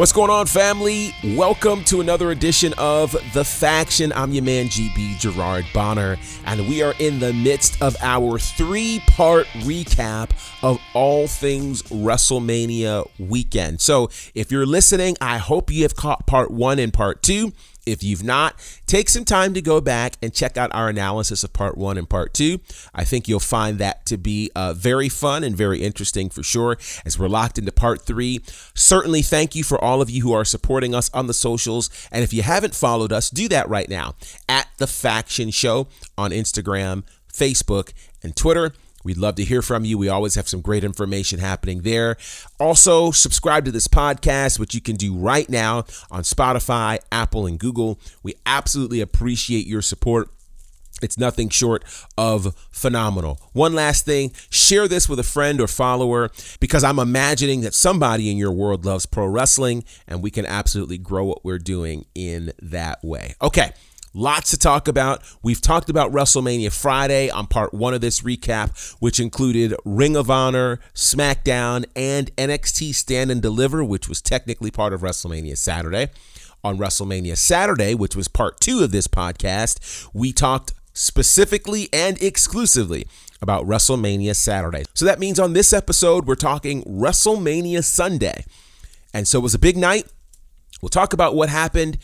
What's going on, family? Welcome to another edition of The Faction. I'm your man, GB Gerard Bonner, and we are in the midst of our three part recap of all things WrestleMania weekend. So, if you're listening, I hope you have caught part one and part two. If you've not, take some time to go back and check out our analysis of part one and part two. I think you'll find that to be uh, very fun and very interesting for sure as we're locked into part three. Certainly, thank you for all of you who are supporting us on the socials. And if you haven't followed us, do that right now at The Faction Show on Instagram, Facebook, and Twitter. We'd love to hear from you. We always have some great information happening there. Also, subscribe to this podcast, which you can do right now on Spotify, Apple, and Google. We absolutely appreciate your support. It's nothing short of phenomenal. One last thing share this with a friend or follower because I'm imagining that somebody in your world loves pro wrestling and we can absolutely grow what we're doing in that way. Okay. Lots to talk about. We've talked about WrestleMania Friday on part one of this recap, which included Ring of Honor, SmackDown, and NXT Stand and Deliver, which was technically part of WrestleMania Saturday. On WrestleMania Saturday, which was part two of this podcast, we talked specifically and exclusively about WrestleMania Saturday. So that means on this episode, we're talking WrestleMania Sunday. And so it was a big night. We'll talk about what happened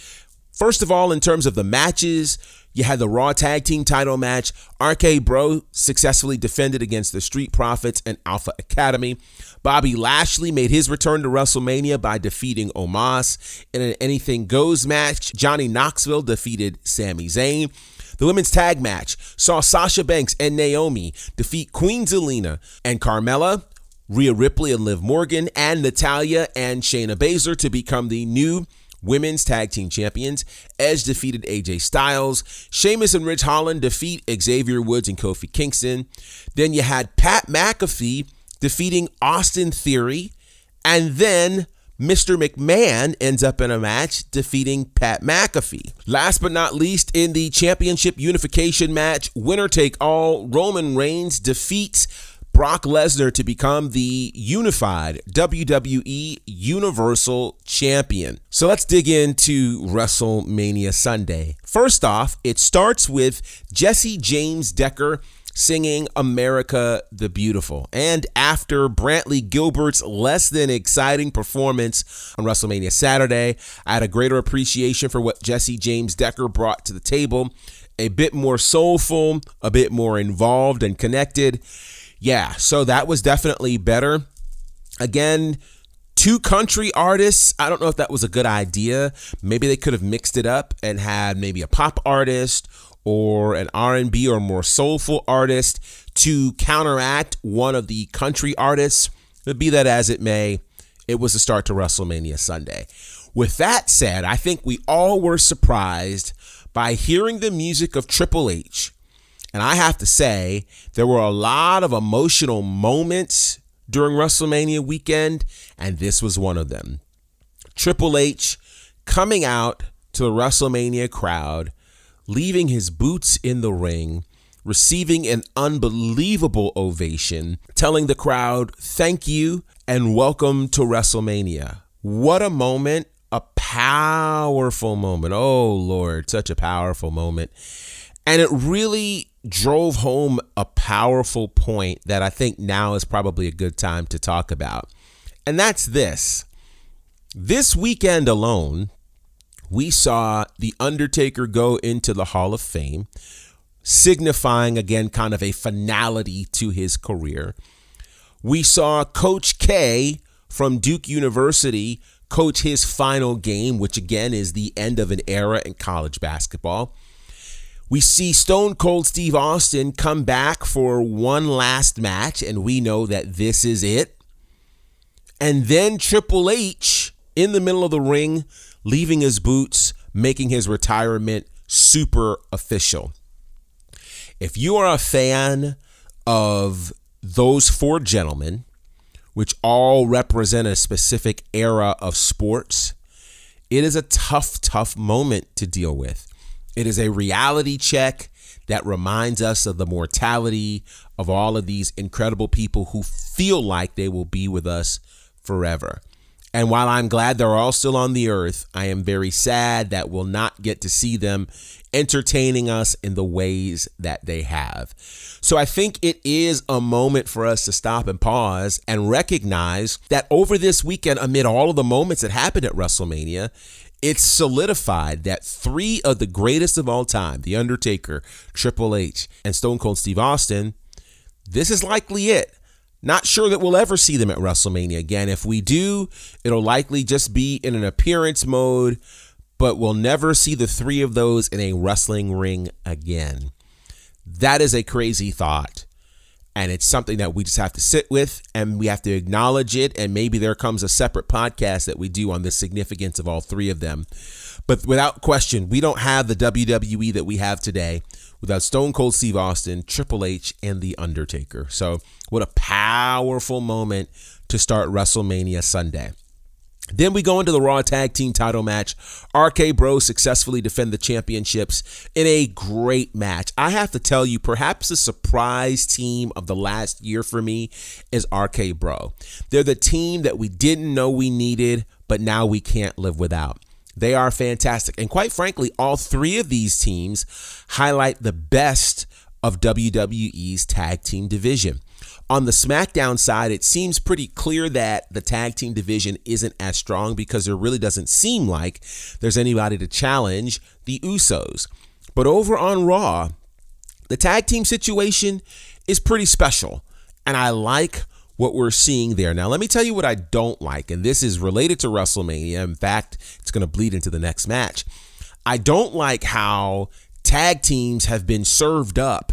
First of all, in terms of the matches, you had the Raw Tag Team title match. RK Bro successfully defended against the Street Profits and Alpha Academy. Bobby Lashley made his return to WrestleMania by defeating Omos. In an Anything Goes match, Johnny Knoxville defeated Sami Zayn. The women's tag match saw Sasha Banks and Naomi defeat Queen Zelina and Carmella, Rhea Ripley and Liv Morgan, and Natalya and Shayna Baszler to become the new Women's Tag Team Champions. Edge defeated AJ Styles. Sheamus and Ridge Holland defeat Xavier Woods and Kofi Kingston. Then you had Pat McAfee defeating Austin Theory. And then Mr. McMahon ends up in a match defeating Pat McAfee. Last but not least, in the championship unification match, winner take all, Roman Reigns defeats Brock Lesnar to become the unified WWE Universal Champion. So let's dig into WrestleMania Sunday. First off, it starts with Jessie James Decker singing America the Beautiful. And after Brantley Gilbert's less than exciting performance on WrestleMania Saturday, I had a greater appreciation for what Jessie James Decker brought to the table. A bit more soulful, a bit more involved and connected yeah, so that was definitely better. Again, two country artists. I don't know if that was a good idea. Maybe they could have mixed it up and had maybe a pop artist or an R&B or more soulful artist to counteract one of the country artists. But be that as it may, it was a start to WrestleMania Sunday. With that said, I think we all were surprised by hearing the music of Triple H and I have to say, there were a lot of emotional moments during WrestleMania weekend, and this was one of them. Triple H coming out to the WrestleMania crowd, leaving his boots in the ring, receiving an unbelievable ovation, telling the crowd, thank you and welcome to WrestleMania. What a moment, a powerful moment. Oh, Lord, such a powerful moment. And it really drove home a powerful point that I think now is probably a good time to talk about. And that's this. This weekend alone, we saw The Undertaker go into the Hall of Fame, signifying again kind of a finality to his career. We saw Coach K from Duke University coach his final game, which again is the end of an era in college basketball. We see Stone Cold Steve Austin come back for one last match, and we know that this is it. And then Triple H in the middle of the ring, leaving his boots, making his retirement super official. If you are a fan of those four gentlemen, which all represent a specific era of sports, it is a tough, tough moment to deal with. It is a reality check that reminds us of the mortality of all of these incredible people who feel like they will be with us forever. And while I'm glad they're all still on the earth, I am very sad that we'll not get to see them entertaining us in the ways that they have. So I think it is a moment for us to stop and pause and recognize that over this weekend, amid all of the moments that happened at WrestleMania, it's solidified that three of the greatest of all time, The Undertaker, Triple H, and Stone Cold Steve Austin, this is likely it. Not sure that we'll ever see them at WrestleMania again. If we do, it'll likely just be in an appearance mode, but we'll never see the three of those in a wrestling ring again. That is a crazy thought. And it's something that we just have to sit with and we have to acknowledge it. And maybe there comes a separate podcast that we do on the significance of all three of them. But without question, we don't have the WWE that we have today without Stone Cold Steve Austin, Triple H, and The Undertaker. So, what a powerful moment to start WrestleMania Sunday. Then we go into the Raw Tag Team title match. RK Bro successfully defend the championships in a great match. I have to tell you, perhaps the surprise team of the last year for me is RK Bro. They're the team that we didn't know we needed, but now we can't live without. They are fantastic. And quite frankly, all three of these teams highlight the best of WWE's tag team division. On the SmackDown side, it seems pretty clear that the tag team division isn't as strong because there really doesn't seem like there's anybody to challenge the Usos. But over on Raw, the tag team situation is pretty special. And I like what we're seeing there. Now, let me tell you what I don't like, and this is related to WrestleMania. In fact, it's going to bleed into the next match. I don't like how tag teams have been served up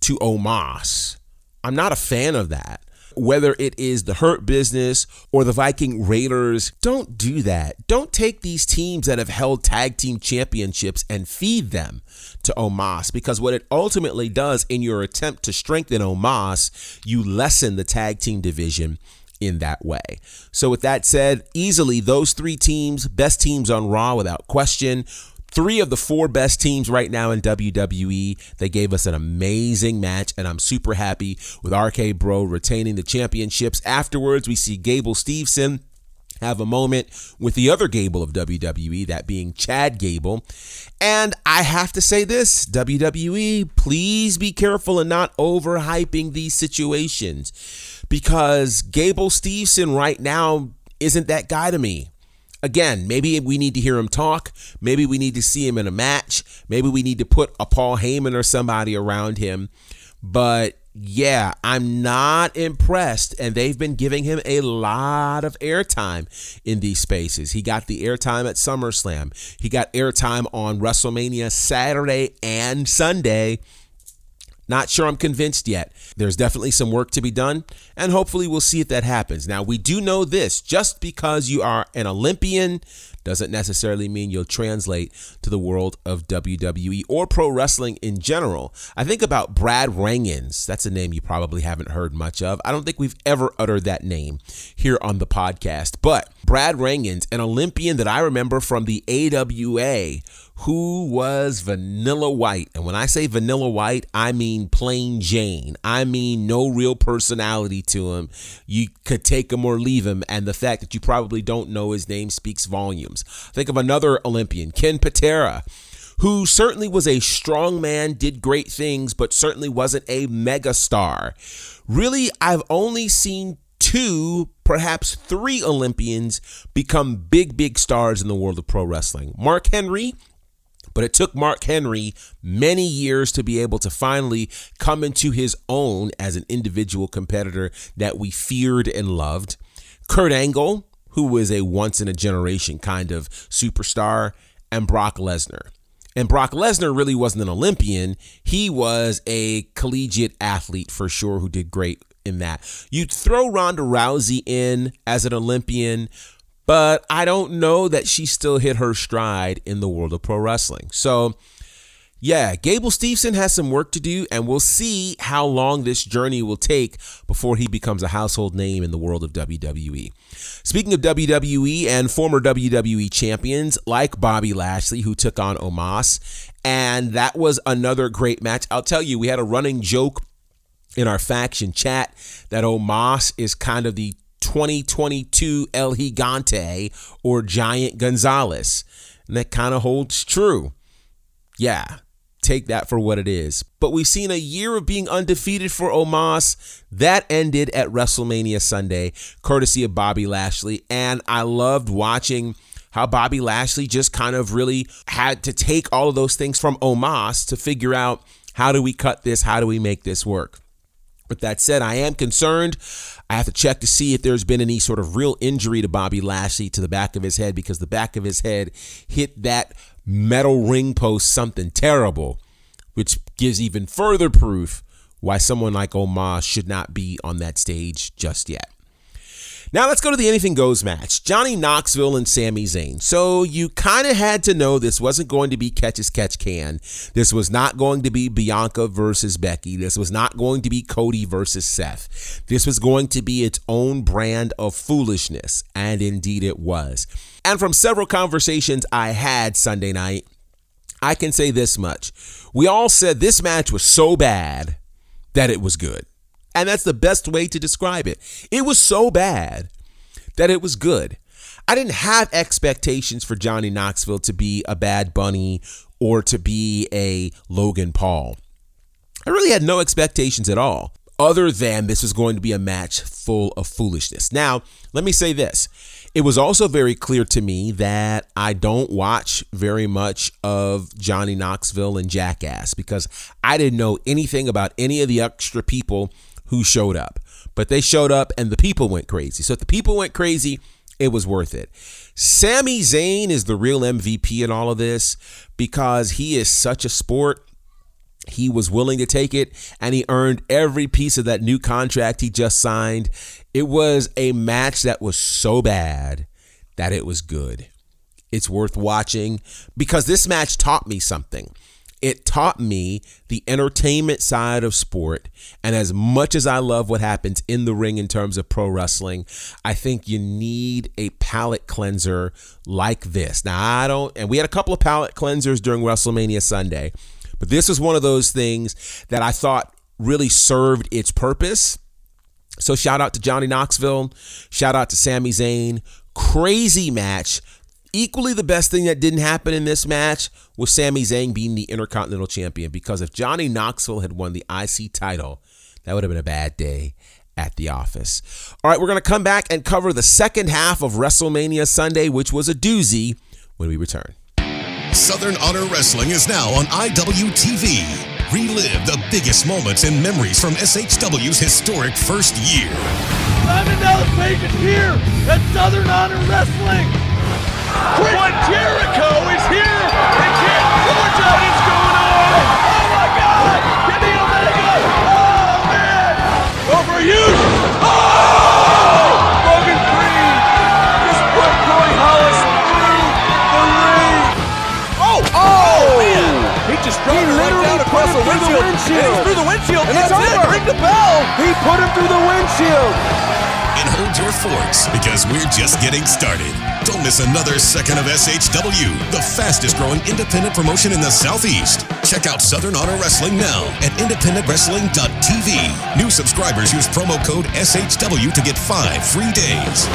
to Omos I'm not a fan of that. Whether it is the Hurt Business or the Viking Raiders, don't do that. Don't take these teams that have held tag team championships and feed them to Omos because what it ultimately does in your attempt to strengthen Omos, you lessen the tag team division in that way. So, with that said, easily those three teams, best teams on Raw without question three of the four best teams right now in WWE. They gave us an amazing match, and I'm super happy with RK Bro retaining the championships. Afterwards, we see Gable Steveson have a moment with the other Gable of WWE, that being Chad Gable. And I have to say this WWE, please be careful and not overhyping these situations because Gable Steveson right now isn't that guy to me. Again, maybe we need to hear him talk. Maybe we need to see him in a match. Maybe we need to put a Paul Heyman or somebody around him. But yeah, I'm not impressed. And they've been giving him a lot of airtime in these spaces. He got the airtime at SummerSlam, he got airtime on WrestleMania Saturday and Sunday. Not sure I'm convinced yet. There's definitely some work to be done, and hopefully we'll see if that happens. Now, we do know this just because you are an Olympian doesn't necessarily mean you'll translate to the world of WWE or pro wrestling in general. I think about Brad Rheingans. That's a name you probably haven't heard much of. I don't think we've ever uttered that name here on the podcast. But Brad Rheingans, an Olympian that I remember from the AWA, who was vanilla white. And when I say vanilla white, I mean plain Jane. I mean no real personality to him. You could take him or leave him. And the fact that you probably don't know his name speaks volumes. Think of another Olympian, Ken Patera who certainly was a strong man, did great things, but certainly wasn't a megastar. Really, I've only seen two, perhaps three Olympians become big, big stars in the world of pro wrestling. Mark Henry but it took Mark Henry many years to be able to finally come into his own as an individual competitor that we feared and loved. Kurt Angle, who was a once in a generation kind of superstar, and Brock Lesnar. And Brock Lesnar really wasn't an Olympian. He was a collegiate athlete for sure who did great in that. You'd throw Ronda Rousey in as an Olympian, but I don't know that she still hit her stride in the world of pro wrestling. So, yeah, Gable Steveson has some work to do, and we'll see how long this journey will take before he becomes a household name in the world of WWE. Speaking of WWE and former WWE champions like Bobby Lashley, who took on Omos, and that was another great match. I'll tell you, we had a running joke in our faction chat that Omos is kind of the 2022 El Gigante or Giant Gonzalez. And that kind of holds true. Yeah, take that for what it is. But we've seen a year of being undefeated for Omos. That ended at WrestleMania Sunday, courtesy of Bobby Lashley. And I loved watching how Bobby Lashley just kind of really had to take all of those things from Omos to figure out how do we cut this? How do we make this work? With that said, I am concerned. I have to check to see if there's been any sort of real injury to Bobby Lashley to the back of his head because the back of his head hit that metal ring post something terrible, which gives even further proof why someone like Omos should not be on that stage just yet. Now let's go to the anything goes match. Johnny Knoxville and Sami Zayn. So you kind of had to know this wasn't going to be catch as catch can. This was not going to be Bianca versus Becky. This was not going to be Cody versus Seth. This was going to be its own brand of foolishness. And indeed it was. And from several conversations I had Sunday night, I can say this much. We all said this match was so bad that it was good. And that's the best way to describe it. It was so bad that it was good. I didn't have expectations for Johnny Knoxville to be a Bad Bunny or to be a Logan Paul. I really had no expectations at all, other than this was going to be a match full of foolishness. Now, let me say this. It was also very clear to me that I don't watch very much of Johnny Knoxville and Jackass because I didn't know anything about any of the extra people who showed up. But they showed up and the people went crazy. So if the people went crazy, it was worth it. Sami Zayn is the real MVP in all of this because he is such a sport. He was willing to take it and he earned every piece of that new contract he just signed. It was a match that was so bad that it was good. It's worth watching because this match taught me something it taught me the entertainment side of sport. And as much as I love what happens in the ring in terms of pro wrestling, I think you need a palate cleanser like this. Now, I don't, and we had a couple of palate cleansers during WrestleMania Sunday, but this was one of those things that I thought really served its purpose. So, shout out to Johnny Knoxville, shout out to Sami Zayn. Crazy match Equally, the best thing that didn't happen in this match was Sami Zayn being the Intercontinental Champion because if Johnny Knoxville had won the IC title, that would have been a bad day at the office. All right, we're going to come back and cover the second half of WrestleMania Sunday, which was a doozy, when we return. Southern Honor Wrestling is now on IWTV. Relive the biggest moments and memories from SHW's historic first year. Diamond Dallas Page is here at Southern Honor Wrestling. Chris Jericho is here in Canton, Georgia. What is going on? Oh my God! Kenny Omega! Oh man! Over huge! Oh! Logan Green just put Corey Hollis through the ring. Oh! Oh, man! He just dropped he right down across the windshield. the windshield. And through the windshield. And it's over. Ring the bell. He put him through the windshield. Your forks because we're just getting started. Don't miss another second of SHW, the fastest growing independent promotion in the Southeast. Check out Southern Honor Wrestling now at independentwrestling.tv. New subscribers use promo code SHW to get five free days.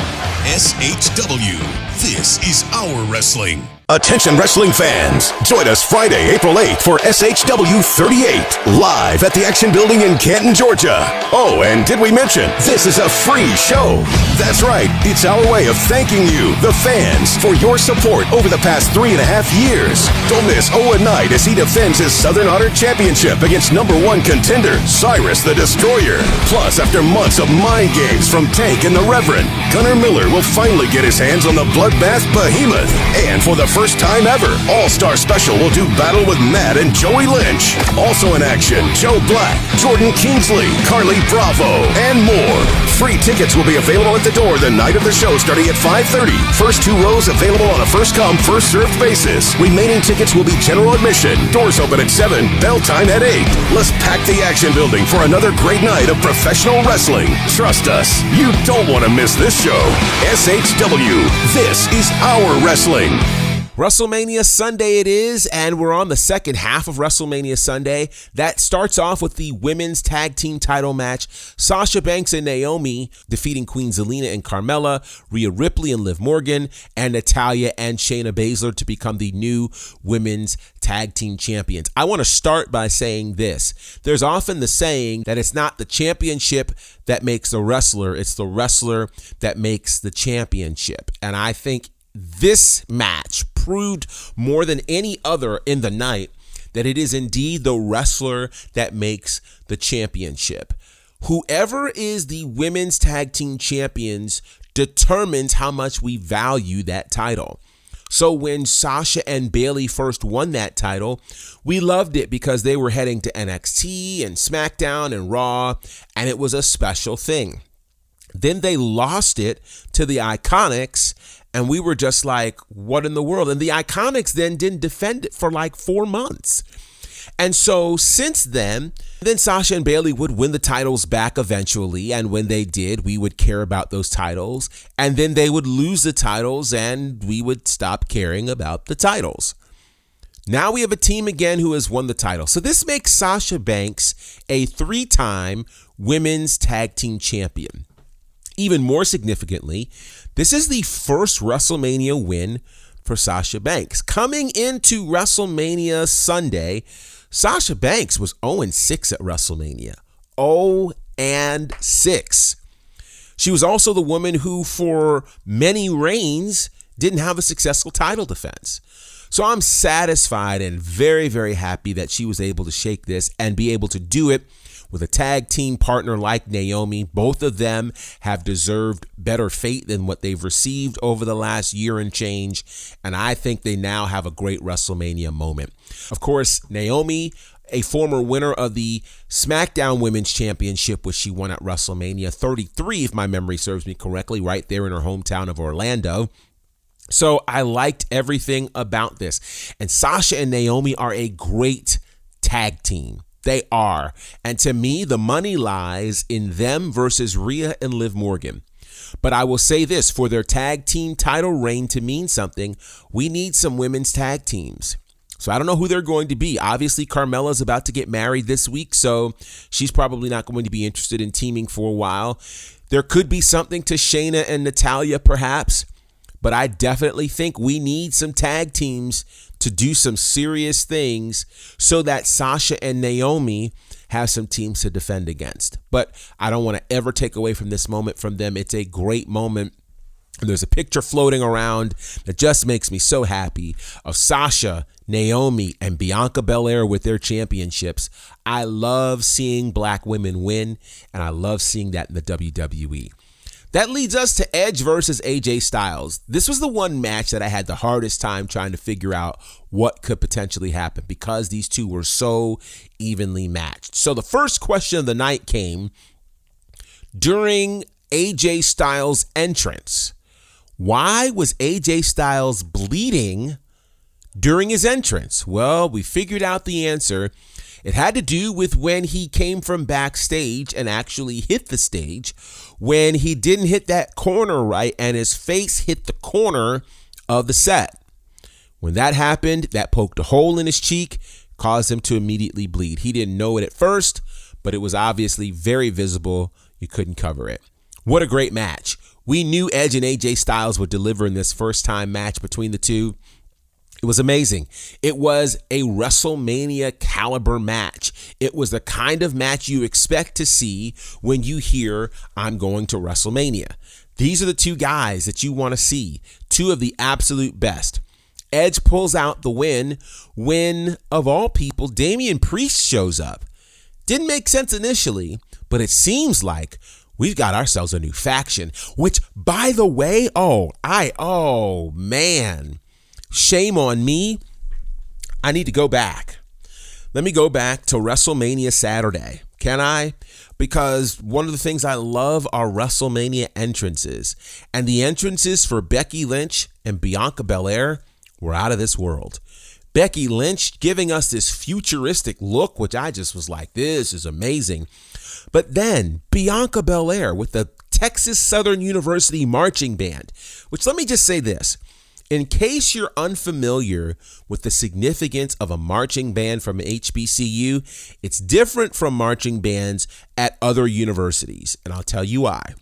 SHW, this is our wrestling. Attention wrestling fans, join us Friday, April 8th for SHW 38, live at the Action Building in Canton, Georgia. Oh, and did we mention, this is a free show? That's right, it's our way of thanking you, the fans, for your support over the past three and a half years. Don't miss Owen Knight as he defends his Southern Honor Championship against number one contender, Cyrus the Destroyer. Plus, after months of mind games from Tank and the Reverend, Gunnar Miller will finally get his hands on the Bloodbath Behemoth. And for the first time ever, All Star Special will do battle with Matt and Joey Lynch. Also in action, Joe Black, Jordan Kingsley, Carly Bravo, and more. Free tickets will be available at the door the night of the show starting at 5.30. First two rows available on a first come, first served basis. Remaining tickets will be general admission. Doors open at 7, bell time at 8. Let's pack the action building for another great night of professional wrestling. Trust us, you don't want to miss this show. SHW, this is our wrestling. WrestleMania Sunday it is, and we're on the second half of WrestleMania Sunday. That starts off with the women's tag team title match. Sasha Banks and Naomi defeating Queen Zelina and Carmella, Rhea Ripley and Liv Morgan, and Natalya and Shayna Baszler to become the new women's tag team champions. I want to start by saying this. There's often the saying that it's not the championship that makes the wrestler, it's the wrestler that makes the championship. And I think this match proved more than any other in the night that it is indeed the wrestler that makes the championship. Whoever is the women's tag team champions determines how much we value that title. So when Sasha and Bayley first won that title, we loved it because they were heading to NXT and SmackDown and Raw, and it was a special thing. Then they lost it to the Iconics, and we were just like, what in the world? And the Iconics then didn't defend it for like four months. And so since then, then Sasha and Bayley would win the titles back eventually. And when they did, we would care about those titles. And then they would lose the titles and we would stop caring about the titles. Now we have a team again who has won the title. So this makes Sasha Banks a three time women's tag team champion. Even more significantly, this is the first WrestleMania win for Sasha Banks. Coming into WrestleMania Sunday, Sasha Banks was 0 6 at WrestleMania. 0 and 6. She was also the woman who, for many reigns, didn't have a successful title defense. So I'm satisfied and very, very happy that she was able to shake this and be able to do it with a tag team partner like Naomi. Both of them have deserved better fate than what they've received over the last year and change. And I think they now have a great WrestleMania moment. Of course, Naomi a former winner of the SmackDown Women's Championship, which she won at WrestleMania 33, if my memory serves me correctly, right there in her hometown of Orlando. So I liked everything about this. And Sasha and Naomi are a great tag team. They are. And to me, the money lies in them versus Rhea and Liv Morgan. But I will say this for their tag team title reign to mean something, we need some women's tag teams. So I don't know who they're going to be. Obviously, Carmella's about to get married this week, so she's probably not going to be interested in teaming for a while. There could be something to Shayna and Natalya, perhaps, but I definitely think we need some tag teams to do some serious things so that Sasha and Naomi have some teams to defend against. But I don't want to ever take away from this moment from them. It's a great moment. There's a picture floating around that just makes me so happy of Sasha, Naomi, and Bianca Belair with their championships. I love seeing black women win, and I love seeing that in the WWE. That leads us to Edge versus AJ Styles. This was the one match that I had the hardest time trying to figure out what could potentially happen because these two were so evenly matched. So the first question of the night came during AJ Styles' entrance. Why was AJ Styles bleeding during his entrance? Well, we figured out the answer it had to do with when he came from backstage and actually hit the stage, when he didn't hit that corner right and his face hit the corner of the set. When that happened, that poked a hole in his cheek, caused him to immediately bleed. He didn't know it at first, but it was obviously very visible. You couldn't cover it. What a great match. We knew Edge and AJ Styles would deliver in this first time match between the two. It was amazing. It was a WrestleMania caliber match. It was the kind of match you expect to see when you hear, I'm going to WrestleMania. These are the two guys that you want to see, two of the absolute best. Edge pulls out the win when, of all people, Damian Priest shows up. Didn't make sense initially, but it seems like we've got ourselves a new faction, which, by the way, oh, I, oh, man Shame on me. I need to go back. Let me go back to WrestleMania Saturday. Can I? Because one of the things I love are WrestleMania entrances. And the entrances for Becky Lynch and Bianca Belair were out of this world. Becky Lynch giving us this futuristic look, which I just was like, this is amazing. But then Bianca Belair with the Texas Southern University Marching Band, which let me just say this In case you're unfamiliar with the significance of a marching band from HBCU, it's different from marching bands at other universities, and I'll tell you why.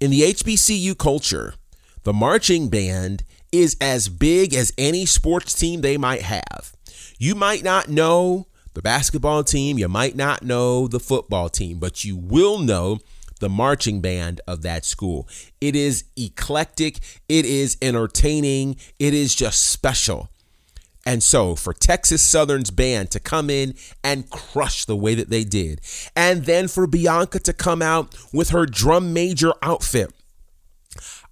In the HBCU culture, the marching band is as big as any sports team they might have. You might not know the basketball team, you might not know the football team, but you will know the marching band of that school. It is eclectic, it is entertaining, it is just special. And so for Texas Southern's band to come in and crush the way that they did, and then for Bianca to come out with her drum major outfit.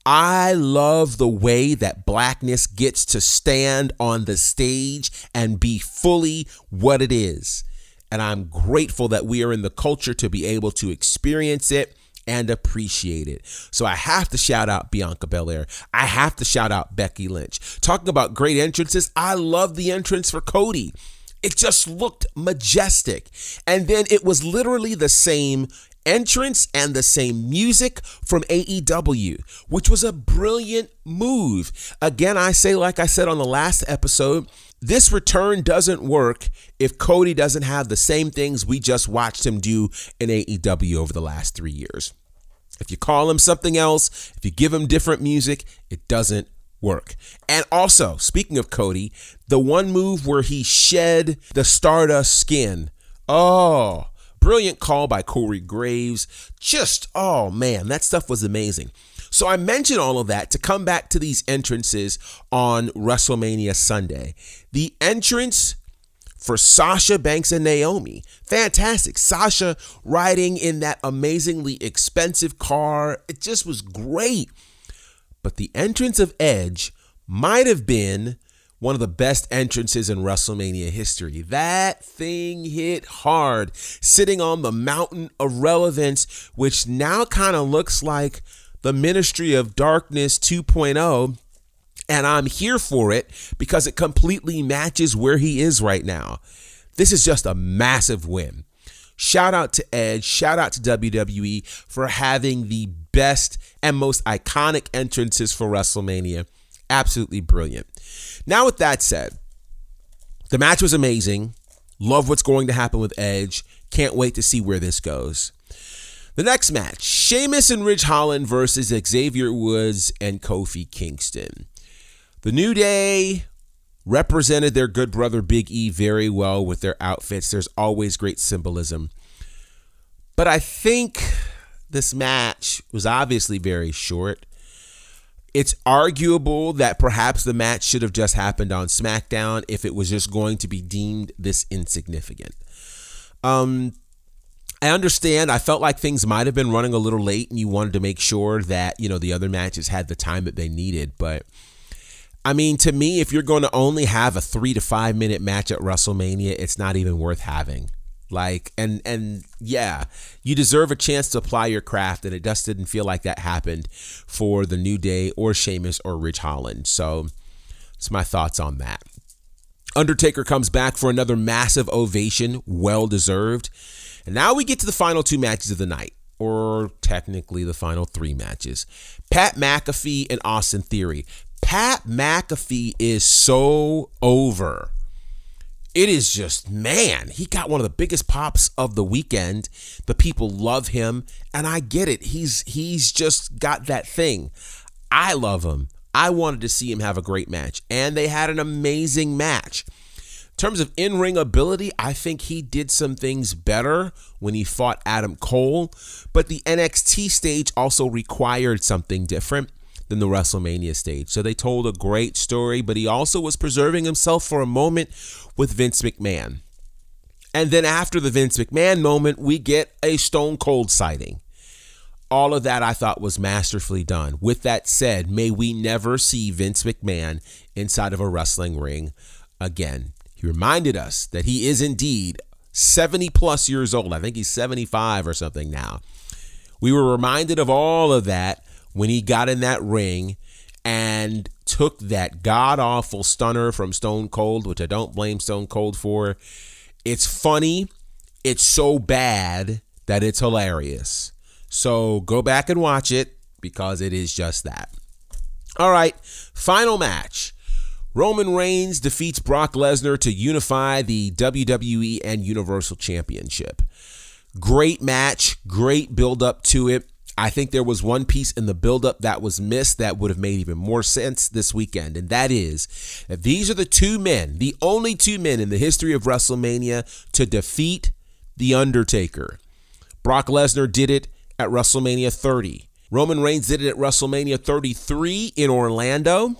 I love the way that blackness gets to stand on the stage and be fully what it is. And I'm grateful that we are in the culture to be able to experience it and appreciate it. So I have to shout out Bianca Belair. I have to shout out Becky Lynch. Talking about great entrances, I love the entrance for Cody. It just looked majestic. And then it was literally the same entrance and the same music from AEW, which was a brilliant move. Again, I say, like I said on the last episode, this return doesn't work if Cody doesn't have the same things we just watched him do in AEW over the last three years. If you call him something else, if you give him different music, it doesn't work. And also, speaking of Cody, the one move where he shed the Stardust skin. Oh, brilliant call by Corey Graves. Just, oh man, that stuff was amazing. So I mentioned all of that to come back to these entrances on WrestleMania Sunday. The entrance for Sasha Banks and Naomi. Fantastic. Sasha riding in that amazingly expensive car. It just was great. But the entrance of Edge might have been one of the best entrances in WrestleMania history. That thing hit hard, sitting on the mountain of relevance, which now kind of looks like the Ministry of Darkness 2.0. And I'm here for it because it completely matches where he is right now. This is just a massive win. Shout out to Edge, shout out to WWE for having the best and most iconic entrances for WrestleMania. Absolutely brilliant. Now, with that said, the match was amazing. Love what's going to happen with Edge. Can't wait to see where this goes. The next match Sheamus and Ridge Holland versus Xavier Woods and Kofi Kingston. The New Day represented their good brother Big E very well with their outfits. There's always great symbolism. But I think this match was obviously very short. It's arguable that perhaps the match should have just happened on SmackDown if it was just going to be deemed this insignificant. Um, I understand. I felt like things might have been running a little late and you wanted to make sure that, you know, the other matches had the time that they needed. But I mean, to me, if you're going to only have a three to five minute match at WrestleMania, it's not even worth having. Like, and, and yeah, you deserve a chance to apply your craft. And it just didn't feel like that happened for the New Day or Sheamus or Ridge Holland. So, it's my thoughts on that. Undertaker comes back for another massive ovation, well deserved. And now we get to the final two matches of the night, or technically the final three matches. Pat McAfee and Austin Theory. Pat McAfee is so over. It is just, man, he got one of the biggest pops of the weekend. The people love him, and I get it. He's he's just got that thing. I love him. I wanted to see him have a great match, and they had an amazing match In terms of in ring ability, I think he did some things better when he fought Adam Cole, but the NXT stage also required something different than the WrestleMania stage. So they told a great story, but he also was preserving himself for a moment with Vince McMahon. And then after the Vince McMahon moment, we get a Stone Cold sighting. All of that I thought was masterfully done. With that said, may we never see Vince McMahon inside of a wrestling ring again. He reminded us that he is indeed 70 plus years old. I think he's 75 or something now. We were reminded of all of that when he got in that ring and took that god awful stunner from Stone Cold, which I don't blame Stone Cold for. It's funny. It's so bad that it's hilarious. So go back and watch it because it is just that. All right, final match. Roman Reigns defeats Brock Lesnar to unify the WWE and Universal Championship. Great match, great build up to it. I think there was one piece in the buildup that was missed that would have made even more sense this weekend, and that is that these are the two men, the only two men in the history of WrestleMania to defeat The Undertaker. Brock Lesnar did it at WrestleMania 30. Roman Reigns did it at WrestleMania 33 in Orlando.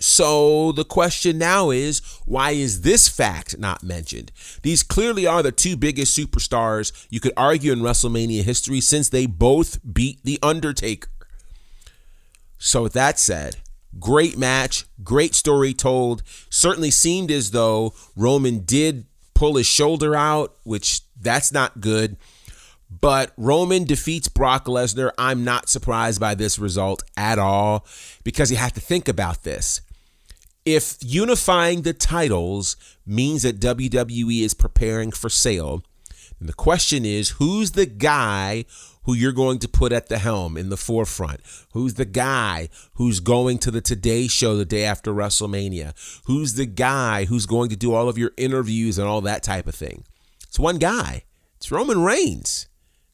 So the question now is why is this fact not mentioned? These clearly are the two biggest superstars you could argue in WrestleMania history since they both beat The Undertaker. So, with that said, great match, great story told. Certainly seemed as though Roman did pull his shoulder out, which that's not good. But Roman defeats Brock Lesnar. I'm not surprised by this result at all because you have to think about this if unifying the titles means that WWE is preparing for sale, then the question is who's the guy who you're going to put at the helm in the forefront? Who's the guy who's going to the Today Show the day after WrestleMania? Who's the guy who's going to do all of your interviews and all that type of thing? It's one guy. It's Roman Reigns.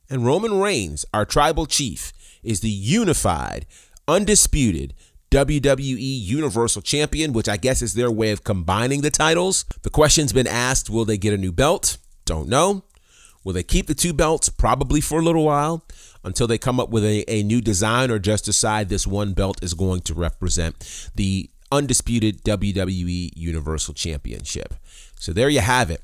And Roman Reigns, our tribal chief, is the unified, undisputed WWE Universal Champion, which I guess is their way of combining the titles. The question's been asked will they get a new belt? Don't know. Will they keep the two belts? Probably for a little while until they come up with a, a new design or just decide this one belt is going to represent the undisputed WWE Universal Championship. So there you have it.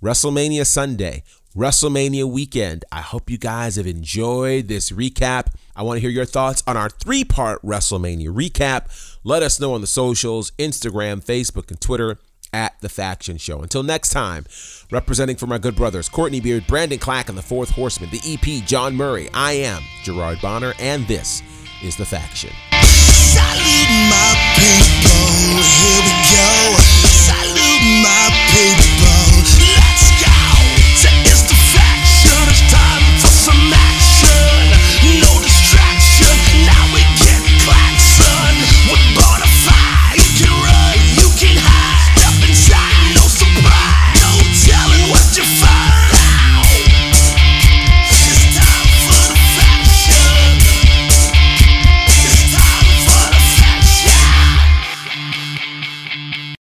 WrestleMania Sunday. WrestleMania weekend. I hope you guys have enjoyed this recap. I want to hear your thoughts on our three part WrestleMania recap. Let us know on the socials Instagram, Facebook, and Twitter at The Faction Show. Until next time, representing for my good brothers Courtney Beard, Brandon Clack, and the Fourth Horseman, the EP, John Murray, I am Gerard Bonner, and this is The Faction.